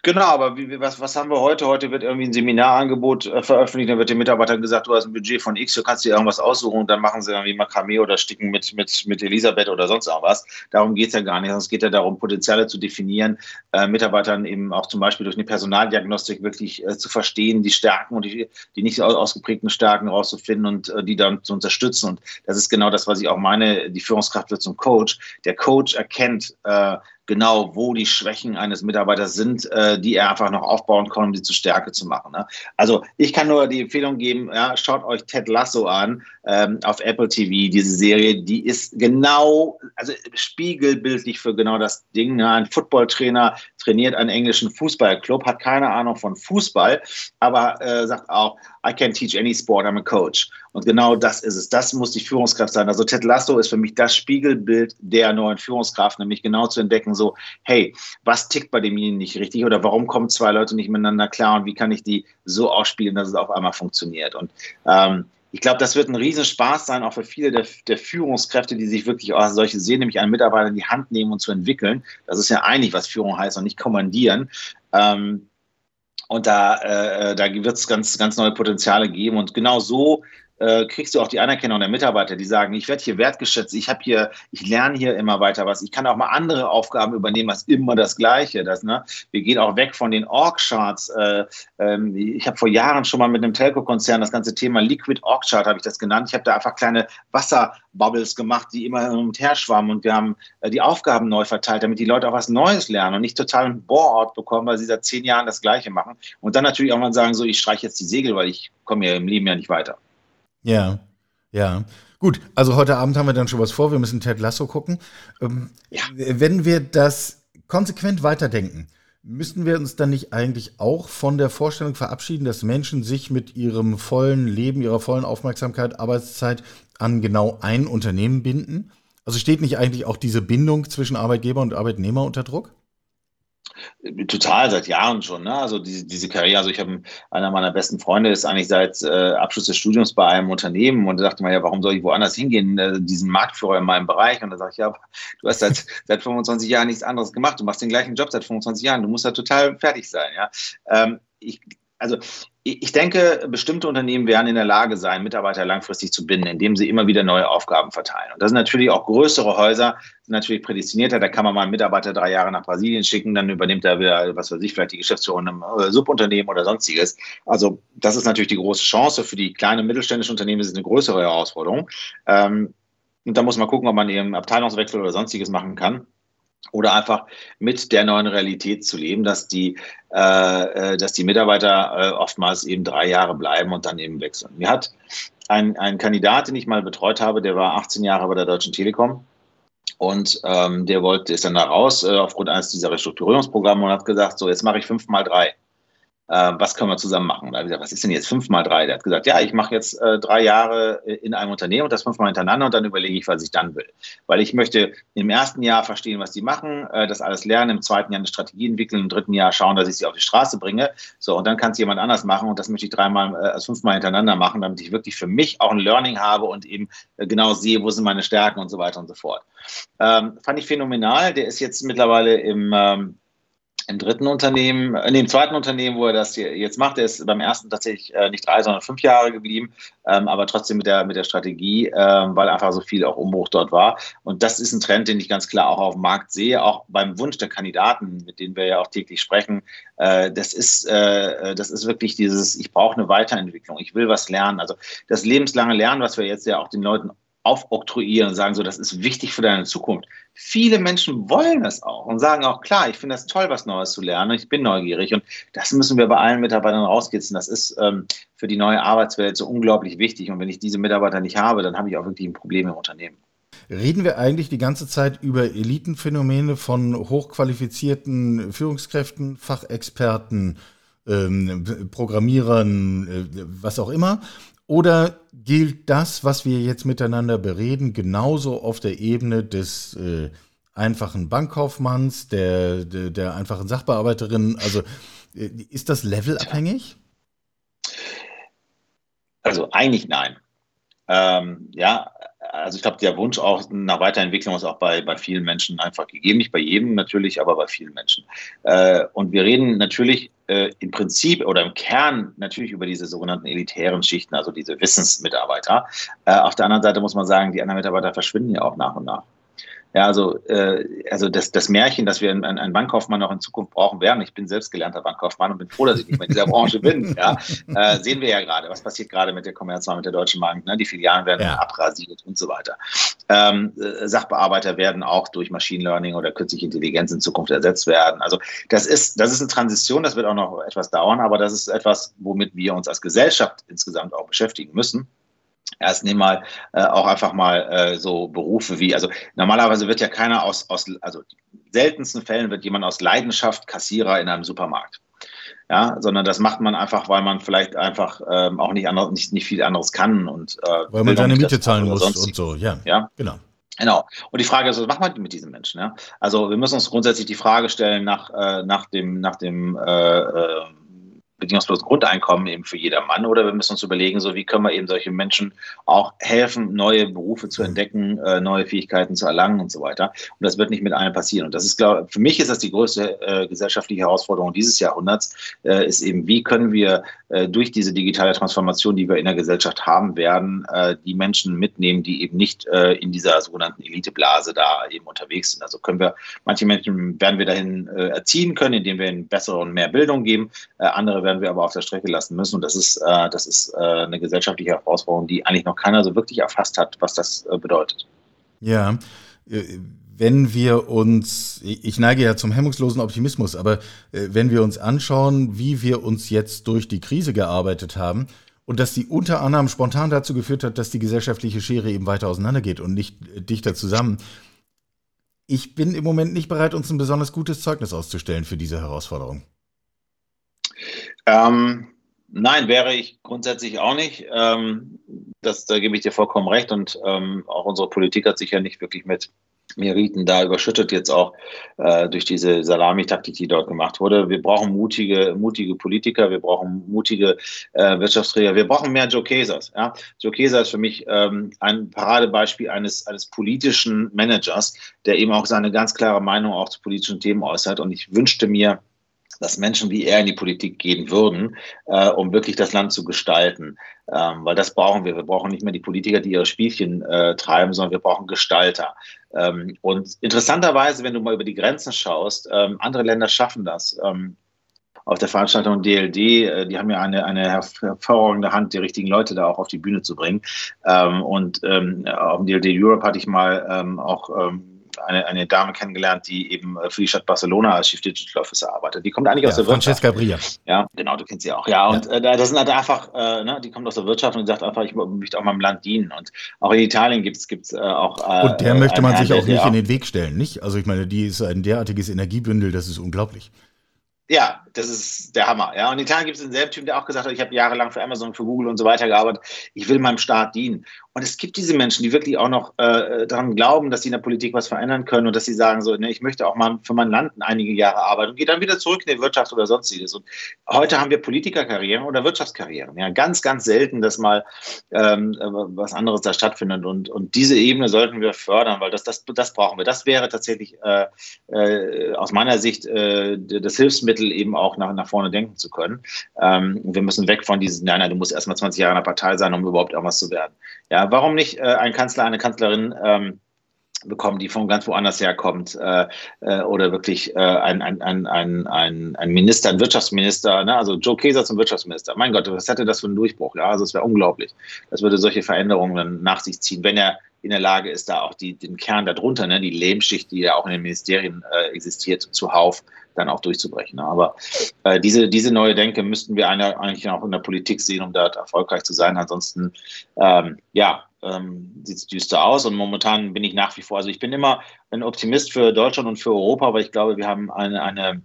Genau, aber wie, was, was haben wir heute? Heute wird irgendwie ein Seminarangebot äh, veröffentlicht, dann wird den Mitarbeitern gesagt, du hast ein Budget von X, du kannst dir irgendwas aussuchen und dann machen sie irgendwie Makramee oder sticken mit, mit, mit Elisabeth oder sonst irgendwas. Darum geht es ja gar nicht, sondern es geht ja darum, Potenziale zu definieren, äh, Mitarbeitern eben auch zum Beispiel durch eine Personaldiagnostik wirklich äh, zu verstehen, die Stärken und die, die nicht ausgeprägten Stärken rauszufinden und äh, die dann zu unterstützen. Und das ist genau das, was ich auch meine, die Führungskraft wird zum Coach. Der Coach erkennt, äh, genau, wo die Schwächen eines Mitarbeiters sind, äh, die er einfach noch aufbauen kann, um sie zu Stärke zu machen. Ne? Also ich kann nur die Empfehlung geben, ja, schaut euch Ted Lasso an ähm, auf Apple TV, diese Serie, die ist genau, also spiegelbildlich für genau das Ding. Ne? Ein Footballtrainer trainiert einen englischen Fußballclub, hat keine Ahnung von Fußball, aber äh, sagt auch, I can teach any sport, I'm a coach. Und genau das ist es. Das muss die Führungskraft sein. Also Ted Lasso ist für mich das Spiegelbild der neuen Führungskraft, nämlich genau zu entdecken, so, hey, was tickt bei demjenigen nicht richtig oder warum kommen zwei Leute nicht miteinander klar und wie kann ich die so ausspielen, dass es auf einmal funktioniert. Und ähm, ich glaube, das wird ein Riesenspaß sein, auch für viele der, der, Führungskräfte, die sich wirklich auch solche sehen, nämlich einen Mitarbeiter in die Hand nehmen und zu entwickeln. Das ist ja eigentlich, was Führung heißt und nicht kommandieren. Ähm, und da, äh, da wird es ganz, ganz neue Potenziale geben. Und genau so äh, kriegst du auch die Anerkennung der Mitarbeiter, die sagen, ich werde hier wertgeschätzt, ich habe hier, ich lerne hier immer weiter was, ich kann auch mal andere Aufgaben übernehmen, als immer das Gleiche. Das, ne? Wir gehen auch weg von den Org-Charts. Äh, ähm, ich habe vor Jahren schon mal mit einem Telco-Konzern das ganze Thema Liquid Org-Chart, habe ich das genannt. Ich habe da einfach kleine Wasserbubbles gemacht, die immer hin und her schwammen und wir haben äh, die Aufgaben neu verteilt, damit die Leute auch was Neues lernen und nicht total einen Bohrort bekommen, weil sie seit zehn Jahren das Gleiche machen. Und dann natürlich auch mal sagen, so, ich streiche jetzt die Segel, weil ich komme ja im Leben ja nicht weiter. Ja, ja. Gut, also heute Abend haben wir dann schon was vor. Wir müssen Ted Lasso gucken. Ähm, ja. Wenn wir das konsequent weiterdenken, müssten wir uns dann nicht eigentlich auch von der Vorstellung verabschieden, dass Menschen sich mit ihrem vollen Leben, ihrer vollen Aufmerksamkeit, Arbeitszeit an genau ein Unternehmen binden? Also steht nicht eigentlich auch diese Bindung zwischen Arbeitgeber und Arbeitnehmer unter Druck? Total, seit Jahren schon. Ne? Also diese, diese Karriere, also ich habe einer meiner besten Freunde ist eigentlich seit äh, Abschluss des Studiums bei einem Unternehmen und da dachte man ja, warum soll ich woanders hingehen, äh, diesen Marktführer in meinem Bereich? Und da sage ich, ja, du hast seit, seit 25 Jahren nichts anderes gemacht, du machst den gleichen Job seit 25 Jahren, du musst da total fertig sein. Ja? Ähm, ich, also ich denke, bestimmte Unternehmen werden in der Lage sein, Mitarbeiter langfristig zu binden, indem sie immer wieder neue Aufgaben verteilen. Und das sind natürlich auch größere Häuser, sind natürlich prädestinierter. Da kann man mal einen Mitarbeiter drei Jahre nach Brasilien schicken, dann übernimmt er wieder, was weiß ich, vielleicht die Geschäftsführung im äh, Subunternehmen oder sonstiges. Also das ist natürlich die große Chance. Für die kleinen mittelständischen Unternehmen ist es eine größere Herausforderung. Ähm, und da muss man gucken, ob man eben Abteilungswechsel oder sonstiges machen kann oder einfach mit der neuen Realität zu leben, dass die, äh, äh, dass die Mitarbeiter äh, oftmals eben drei Jahre bleiben und dann eben wechseln. Mir hat ein, ein Kandidat, den ich mal betreut habe, der war 18 Jahre bei der Deutschen Telekom und ähm, der wollte, ist dann da raus äh, aufgrund eines dieser Restrukturierungsprogramme und hat gesagt, so jetzt mache ich fünf mal drei äh, was können wir zusammen machen? Da habe ich gesagt, was ist denn jetzt fünf mal drei? Der hat gesagt, ja, ich mache jetzt äh, drei Jahre in einem Unternehmen und das fünfmal hintereinander und dann überlege ich, was ich dann will. Weil ich möchte im ersten Jahr verstehen, was die machen, äh, das alles lernen, im zweiten Jahr eine Strategie entwickeln, im dritten Jahr schauen, dass ich sie auf die Straße bringe. So, und dann kann es jemand anders machen und das möchte ich dreimal, äh, also fünfmal hintereinander machen, damit ich wirklich für mich auch ein Learning habe und eben äh, genau sehe, wo sind meine Stärken und so weiter und so fort. Ähm, fand ich phänomenal. Der ist jetzt mittlerweile im ähm, im dritten Unternehmen, in dem zweiten Unternehmen, wo er das jetzt macht, er ist beim ersten tatsächlich äh, nicht drei, sondern fünf Jahre geblieben, ähm, aber trotzdem mit der, mit der Strategie, ähm, weil einfach so viel auch Umbruch dort war. Und das ist ein Trend, den ich ganz klar auch auf dem Markt sehe, auch beim Wunsch der Kandidaten, mit denen wir ja auch täglich sprechen. Äh, das ist, äh, das ist wirklich dieses, ich brauche eine Weiterentwicklung, ich will was lernen. Also das lebenslange Lernen, was wir jetzt ja auch den Leuten aufoktroyieren und sagen so, das ist wichtig für deine Zukunft. Viele Menschen wollen das auch und sagen auch, klar, ich finde das toll, was Neues zu lernen, ich bin neugierig und das müssen wir bei allen Mitarbeitern rauskitzeln. Das ist ähm, für die neue Arbeitswelt so unglaublich wichtig und wenn ich diese Mitarbeiter nicht habe, dann habe ich auch wirklich ein Problem im Unternehmen. Reden wir eigentlich die ganze Zeit über Elitenphänomene von hochqualifizierten Führungskräften, Fachexperten, ähm, Programmierern, äh, was auch immer? Oder gilt das, was wir jetzt miteinander bereden, genauso auf der Ebene des äh, einfachen Bankkaufmanns, der, der, der, einfachen Sachbearbeiterin? Also äh, ist das levelabhängig? Also eigentlich nein. Ähm, ja, also ich glaube, der Wunsch auch nach Weiterentwicklung ist auch bei, bei vielen Menschen einfach gegeben. Nicht bei jedem natürlich, aber bei vielen Menschen. Äh, und wir reden natürlich äh, im Prinzip oder im Kern natürlich über diese sogenannten elitären Schichten, also diese Wissensmitarbeiter. Äh, auf der anderen Seite muss man sagen, die anderen Mitarbeiter verschwinden ja auch nach und nach. Ja, also, äh, also das, das Märchen, dass wir einen, einen Bankkaufmann noch in Zukunft brauchen werden, ich bin selbst gelernter Bankkaufmann und bin froh, dass ich nicht mehr in dieser Branche bin, ja, äh, sehen wir ja gerade. Was passiert gerade mit der Commerzbank, mit der Deutschen Bank? Ne? Die Filialen werden ja. abrasiert und so weiter. Ähm, äh, Sachbearbeiter werden auch durch Machine Learning oder künstliche Intelligenz in Zukunft ersetzt werden. Also das ist, das ist eine Transition, das wird auch noch etwas dauern, aber das ist etwas, womit wir uns als Gesellschaft insgesamt auch beschäftigen müssen erst nehmen mal äh, auch einfach mal äh, so Berufe wie, also normalerweise wird ja keiner aus, aus, also seltensten Fällen wird jemand aus Leidenschaft Kassierer in einem Supermarkt. Ja, sondern das macht man einfach, weil man vielleicht einfach ähm, auch nicht, anders, nicht, nicht viel anderes kann und äh, weil man seine Miete zahlen muss und so, ja. Ja, genau. Genau. Und die Frage ist, was macht man mit diesen Menschen? Ja? Also wir müssen uns grundsätzlich die Frage stellen nach, äh, nach dem, nach dem äh, bedingungslosen Grundeinkommen eben für jedermann oder wir müssen uns überlegen, so wie können wir eben solche Menschen auch helfen, neue Berufe zu entdecken, äh, neue Fähigkeiten zu erlangen und so weiter. Und das wird nicht mit einem passieren. Und das ist, glaube für mich ist das die größte äh, gesellschaftliche Herausforderung dieses Jahrhunderts, äh, ist eben, wie können wir äh, durch diese digitale Transformation, die wir in der Gesellschaft haben werden, äh, die Menschen mitnehmen, die eben nicht äh, in dieser sogenannten Eliteblase da eben unterwegs sind. Also können wir, manche Menschen werden wir dahin erziehen können, indem wir ihnen bessere und mehr Bildung geben, andere werden werden wir aber auf der Strecke lassen müssen. Und das ist, äh, das ist äh, eine gesellschaftliche Herausforderung, die eigentlich noch keiner so wirklich erfasst hat, was das äh, bedeutet. Ja, äh, wenn wir uns, ich neige ja zum hemmungslosen Optimismus, aber äh, wenn wir uns anschauen, wie wir uns jetzt durch die Krise gearbeitet haben, und dass die unter anderem spontan dazu geführt hat, dass die gesellschaftliche Schere eben weiter auseinandergeht und nicht dichter zusammen. Ich bin im Moment nicht bereit, uns ein besonders gutes Zeugnis auszustellen für diese Herausforderung. Ähm, nein, wäre ich grundsätzlich auch nicht. Ähm, das, da gebe ich dir vollkommen recht. Und ähm, auch unsere Politik hat sich ja nicht wirklich mit Meriten da überschüttet, jetzt auch äh, durch diese Salamitaktik, die dort gemacht wurde. Wir brauchen mutige, mutige Politiker, wir brauchen mutige äh, Wirtschaftsträger, wir brauchen mehr Joe Kesers. Ja? Joe Keser ist für mich ähm, ein Paradebeispiel eines, eines politischen Managers, der eben auch seine ganz klare Meinung auch zu politischen Themen äußert. Und ich wünschte mir, dass Menschen wie er in die Politik gehen würden, äh, um wirklich das Land zu gestalten. Ähm, weil das brauchen wir. Wir brauchen nicht mehr die Politiker, die ihre Spielchen äh, treiben, sondern wir brauchen Gestalter. Ähm, und interessanterweise, wenn du mal über die Grenzen schaust, ähm, andere Länder schaffen das. Ähm, auf der Veranstaltung DLD, äh, die haben ja eine, eine hervorragende Hand, die richtigen Leute da auch auf die Bühne zu bringen. Ähm, und ähm, auf dem DLD Europe hatte ich mal auch eine, eine Dame kennengelernt, die eben äh, für die Stadt Barcelona als Chief Digital Officer arbeitet. Die kommt eigentlich ja, aus der Wirtschaft. Francesca Bria. Ja, genau, du kennst sie auch. Ja, und ja. Äh, das sind halt einfach, äh, ne, die kommt aus der Wirtschaft und sagt einfach, ich möchte auch meinem Land dienen. Und auch in Italien gibt es äh, auch. Äh, und der möchte man sich auch nicht in den Weg stellen, nicht? Also ich meine, die ist ein derartiges Energiebündel, das ist unglaublich. Ja, das ist der Hammer. Ja, und in Italien gibt es denselben Typen, der auch gesagt hat, ich habe jahrelang für Amazon, für Google und so weiter gearbeitet. Ich will meinem Staat dienen. Und es gibt diese Menschen, die wirklich auch noch äh, daran glauben, dass sie in der Politik was verändern können und dass sie sagen so, ne, ich möchte auch mal für mein Land einige Jahre arbeiten und gehe dann wieder zurück in die Wirtschaft oder sonstiges. Und heute haben wir Politikerkarrieren oder Wirtschaftskarrieren. Ja, ganz, ganz selten, dass mal ähm, was anderes da stattfindet. Und, und diese Ebene sollten wir fördern, weil das, das, das brauchen wir. Das wäre tatsächlich äh, äh, aus meiner Sicht äh, das Hilfsmittel, eben auch nach, nach vorne denken zu können. Ähm, wir müssen weg von diesem, nein, nein, du musst erst mal 20 Jahre in der Partei sein, um überhaupt irgendwas zu werden. Ja, warum nicht äh, ein Kanzler, eine Kanzlerin ähm, bekommen, die von ganz woanders herkommt, äh, äh, oder wirklich äh, ein, ein, ein, ein, ein, ein Minister, ein Wirtschaftsminister, ne? also Joe Keser zum Wirtschaftsminister. Mein Gott, was hätte das für einen Durchbruch? Ja, also es wäre unglaublich. Das würde solche Veränderungen dann nach sich ziehen, wenn er in der Lage ist, da auch die, den Kern darunter, ne, die Lehmschicht, die ja auch in den Ministerien äh, existiert, zuhauf dann auch durchzubrechen. Aber äh, diese, diese neue Denke müssten wir eine, eigentlich auch in der Politik sehen, um dort erfolgreich zu sein. Ansonsten, ähm, ja, ähm, sieht es düster aus und momentan bin ich nach wie vor, also ich bin immer ein Optimist für Deutschland und für Europa, aber ich glaube, wir haben eine, eine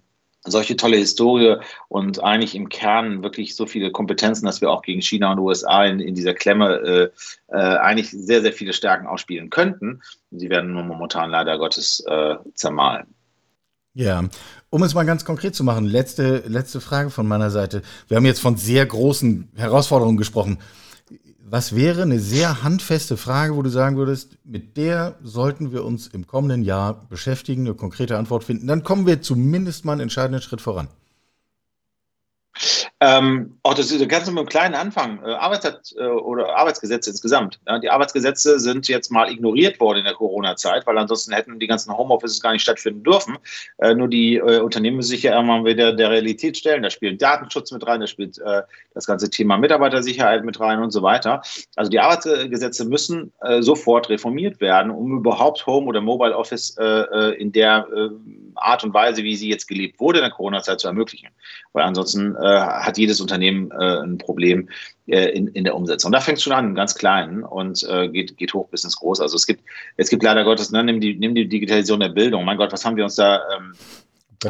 solche tolle Historie und eigentlich im Kern wirklich so viele Kompetenzen, dass wir auch gegen China und USA in, in dieser Klemme äh, äh, eigentlich sehr, sehr viele Stärken ausspielen könnten. Sie werden nur momentan leider Gottes äh, zermahlen. Ja, um es mal ganz konkret zu machen, letzte, letzte Frage von meiner Seite. Wir haben jetzt von sehr großen Herausforderungen gesprochen. Was wäre eine sehr handfeste Frage, wo du sagen würdest, mit der sollten wir uns im kommenden Jahr beschäftigen, eine konkrete Antwort finden? Dann kommen wir zumindest mal einen entscheidenden Schritt voran. Ähm, auch das, kannst du mit einem kleinen Anfang. Äh, Arbeitszeit äh, oder Arbeitsgesetze insgesamt. Die Arbeitsgesetze sind jetzt mal ignoriert worden in der Corona-Zeit, weil ansonsten hätten die ganzen Homeoffices gar nicht stattfinden dürfen. Äh, nur die äh, Unternehmen müssen sich ja immer wieder der Realität stellen. Da spielt Datenschutz mit rein, da spielt das ganze Thema Mitarbeitersichtheit mit rein und so weiter. Also die Arbeitsgesetze müssen sofort reformiert werden, um überhaupt Home oder Mobile Office in der Art und Weise, wie sie jetzt gelebt wurde in der Corona-Zeit zu ermöglichen. Weil ansonsten hat jedes Unternehmen äh, ein Problem äh, in, in der Umsetzung. Und da fängt es schon an, ganz klein und äh, geht, geht hoch bis ins Groß. Also es gibt, es gibt leider Gottes, ne, nimm, die, nimm die Digitalisierung der Bildung. Mein Gott, was haben wir uns da ähm,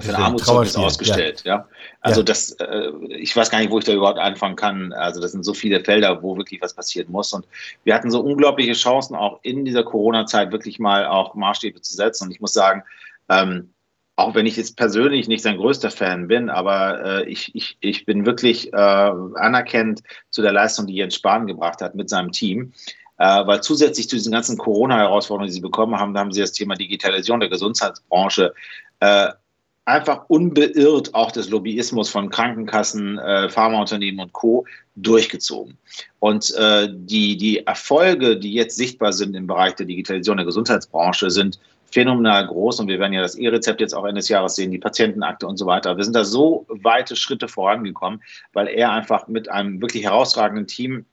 für ein Armutszeugnis ausgestellt? Ja. ja? Also ja. das, äh, ich weiß gar nicht, wo ich da überhaupt anfangen kann. Also das sind so viele Felder, wo wirklich was passieren muss. Und wir hatten so unglaubliche Chancen, auch in dieser Corona-Zeit wirklich mal auch Maßstäbe zu setzen. Und ich muss sagen, ähm, auch wenn ich jetzt persönlich nicht sein größter Fan bin, aber äh, ich, ich, ich bin wirklich äh, anerkennend zu der Leistung, die Jens Spahn gebracht hat mit seinem Team. Äh, weil zusätzlich zu diesen ganzen Corona-Herausforderungen, die sie bekommen haben, da haben sie das Thema Digitalisierung der Gesundheitsbranche äh, einfach unbeirrt auch des Lobbyismus von Krankenkassen, äh, Pharmaunternehmen und Co. durchgezogen. Und äh, die, die Erfolge, die jetzt sichtbar sind im Bereich der Digitalisierung der Gesundheitsbranche, sind phänomenal groß und wir werden ja das E-Rezept jetzt auch Ende des Jahres sehen, die Patientenakte und so weiter. Wir sind da so weite Schritte vorangekommen, weil er einfach mit einem wirklich herausragenden Team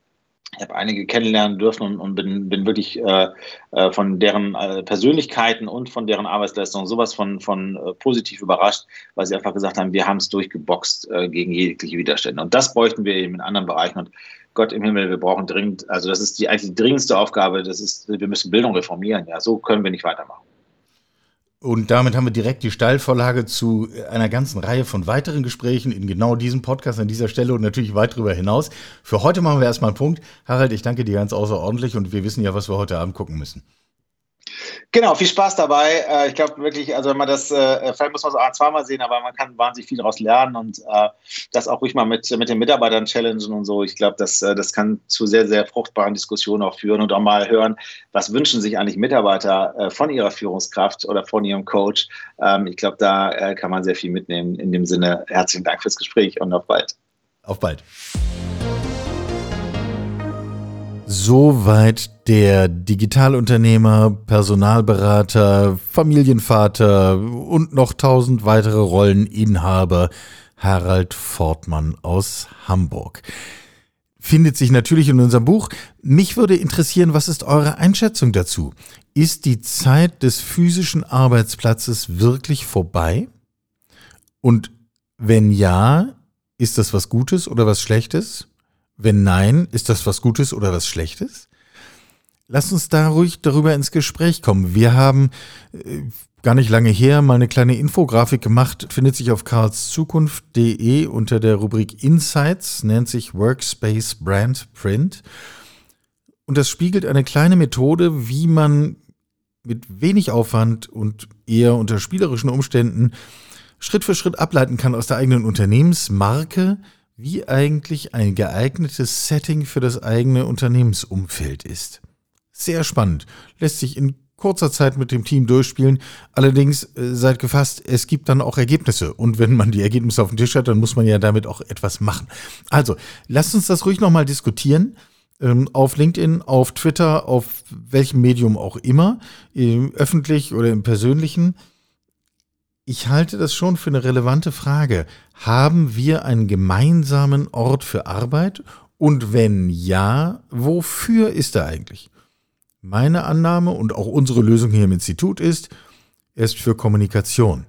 ich habe einige kennenlernen dürfen und, und bin, bin, wirklich äh, äh, von deren äh, Persönlichkeiten und von deren Arbeitsleistung sowas von, von äh, positiv überrascht, weil sie einfach gesagt haben, wir haben es durchgeboxt äh, gegen jegliche Widerstände. Und das bräuchten wir eben in anderen Bereichen. Und Gott im Himmel, wir brauchen dringend, also das ist die eigentlich die dringendste Aufgabe, das ist, wir müssen Bildung reformieren. Ja, so können wir nicht weitermachen. Und damit haben wir direkt die Steilvorlage zu einer ganzen Reihe von weiteren Gesprächen in genau diesem Podcast an dieser Stelle und natürlich weit darüber hinaus. Für heute machen wir erstmal einen Punkt. Harald, ich danke dir ganz außerordentlich und wir wissen ja, was wir heute Abend gucken müssen. Genau, viel Spaß dabei. Äh, ich glaube wirklich, also wenn man das, äh, vielleicht muss man es zweimal sehen, aber man kann wahnsinnig viel daraus lernen und äh, das auch ruhig mal mit, mit den Mitarbeitern challengen und so. Ich glaube, das, das kann zu sehr, sehr fruchtbaren Diskussionen auch führen und auch mal hören, was wünschen sich eigentlich Mitarbeiter von ihrer Führungskraft oder von ihrem Coach. Ähm, ich glaube, da kann man sehr viel mitnehmen. In dem Sinne, herzlichen Dank fürs Gespräch und auf bald. Auf bald. Soweit der Digitalunternehmer, Personalberater, Familienvater und noch tausend weitere Rolleninhaber Harald Fortmann aus Hamburg. Findet sich natürlich in unserem Buch. Mich würde interessieren, was ist eure Einschätzung dazu? Ist die Zeit des physischen Arbeitsplatzes wirklich vorbei? Und wenn ja, ist das was Gutes oder was Schlechtes? Wenn nein, ist das was Gutes oder was Schlechtes? Lass uns da ruhig darüber ins Gespräch kommen. Wir haben äh, gar nicht lange her mal eine kleine Infografik gemacht, findet sich auf karlszukunft.de unter der Rubrik Insights, nennt sich Workspace Brand Print. Und das spiegelt eine kleine Methode, wie man mit wenig Aufwand und eher unter spielerischen Umständen Schritt für Schritt ableiten kann aus der eigenen Unternehmensmarke, wie eigentlich ein geeignetes Setting für das eigene Unternehmensumfeld ist. Sehr spannend, lässt sich in kurzer Zeit mit dem Team durchspielen. Allerdings äh, seid gefasst, es gibt dann auch Ergebnisse. Und wenn man die Ergebnisse auf dem Tisch hat, dann muss man ja damit auch etwas machen. Also, lasst uns das ruhig nochmal diskutieren. Ähm, auf LinkedIn, auf Twitter, auf welchem Medium auch immer, öffentlich oder im persönlichen. Ich halte das schon für eine relevante Frage. Haben wir einen gemeinsamen Ort für Arbeit? Und wenn ja, wofür ist er eigentlich? Meine Annahme und auch unsere Lösung hier im Institut ist, er ist für Kommunikation.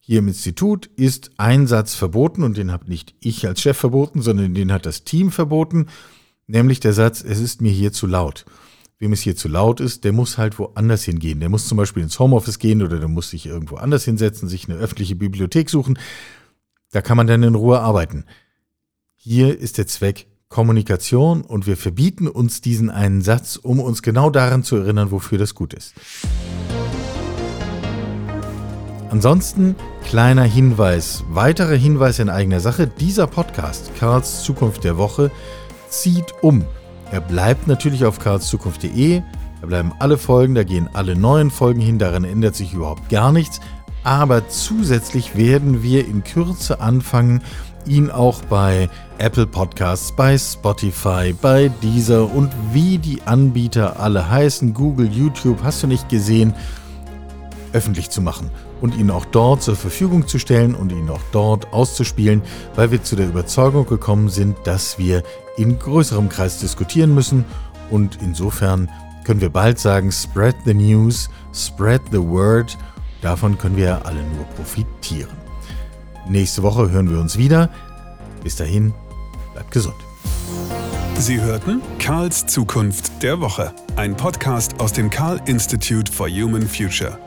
Hier im Institut ist ein Satz verboten und den habe nicht ich als Chef verboten, sondern den hat das Team verboten, nämlich der Satz, es ist mir hier zu laut wem es hier zu laut ist, der muss halt woanders hingehen. Der muss zum Beispiel ins Homeoffice gehen oder der muss sich irgendwo anders hinsetzen, sich eine öffentliche Bibliothek suchen. Da kann man dann in Ruhe arbeiten. Hier ist der Zweck Kommunikation und wir verbieten uns diesen einen Satz, um uns genau daran zu erinnern, wofür das gut ist. Ansonsten kleiner Hinweis, weiterer Hinweis in eigener Sache, dieser Podcast, Karls Zukunft der Woche, zieht um. Er bleibt natürlich auf karlszukunft.de. Da bleiben alle Folgen, da gehen alle neuen Folgen hin, daran ändert sich überhaupt gar nichts. Aber zusätzlich werden wir in Kürze anfangen, ihn auch bei Apple Podcasts, bei Spotify, bei Deezer und wie die Anbieter alle heißen, Google, YouTube, hast du nicht gesehen, öffentlich zu machen und ihn auch dort zur Verfügung zu stellen und ihn auch dort auszuspielen, weil wir zu der Überzeugung gekommen sind, dass wir in größerem Kreis diskutieren müssen und insofern können wir bald sagen, spread the news, spread the word, davon können wir alle nur profitieren. Nächste Woche hören wir uns wieder. Bis dahin, bleibt gesund. Sie hörten Karls Zukunft der Woche, ein Podcast aus dem Karl Institute for Human Future.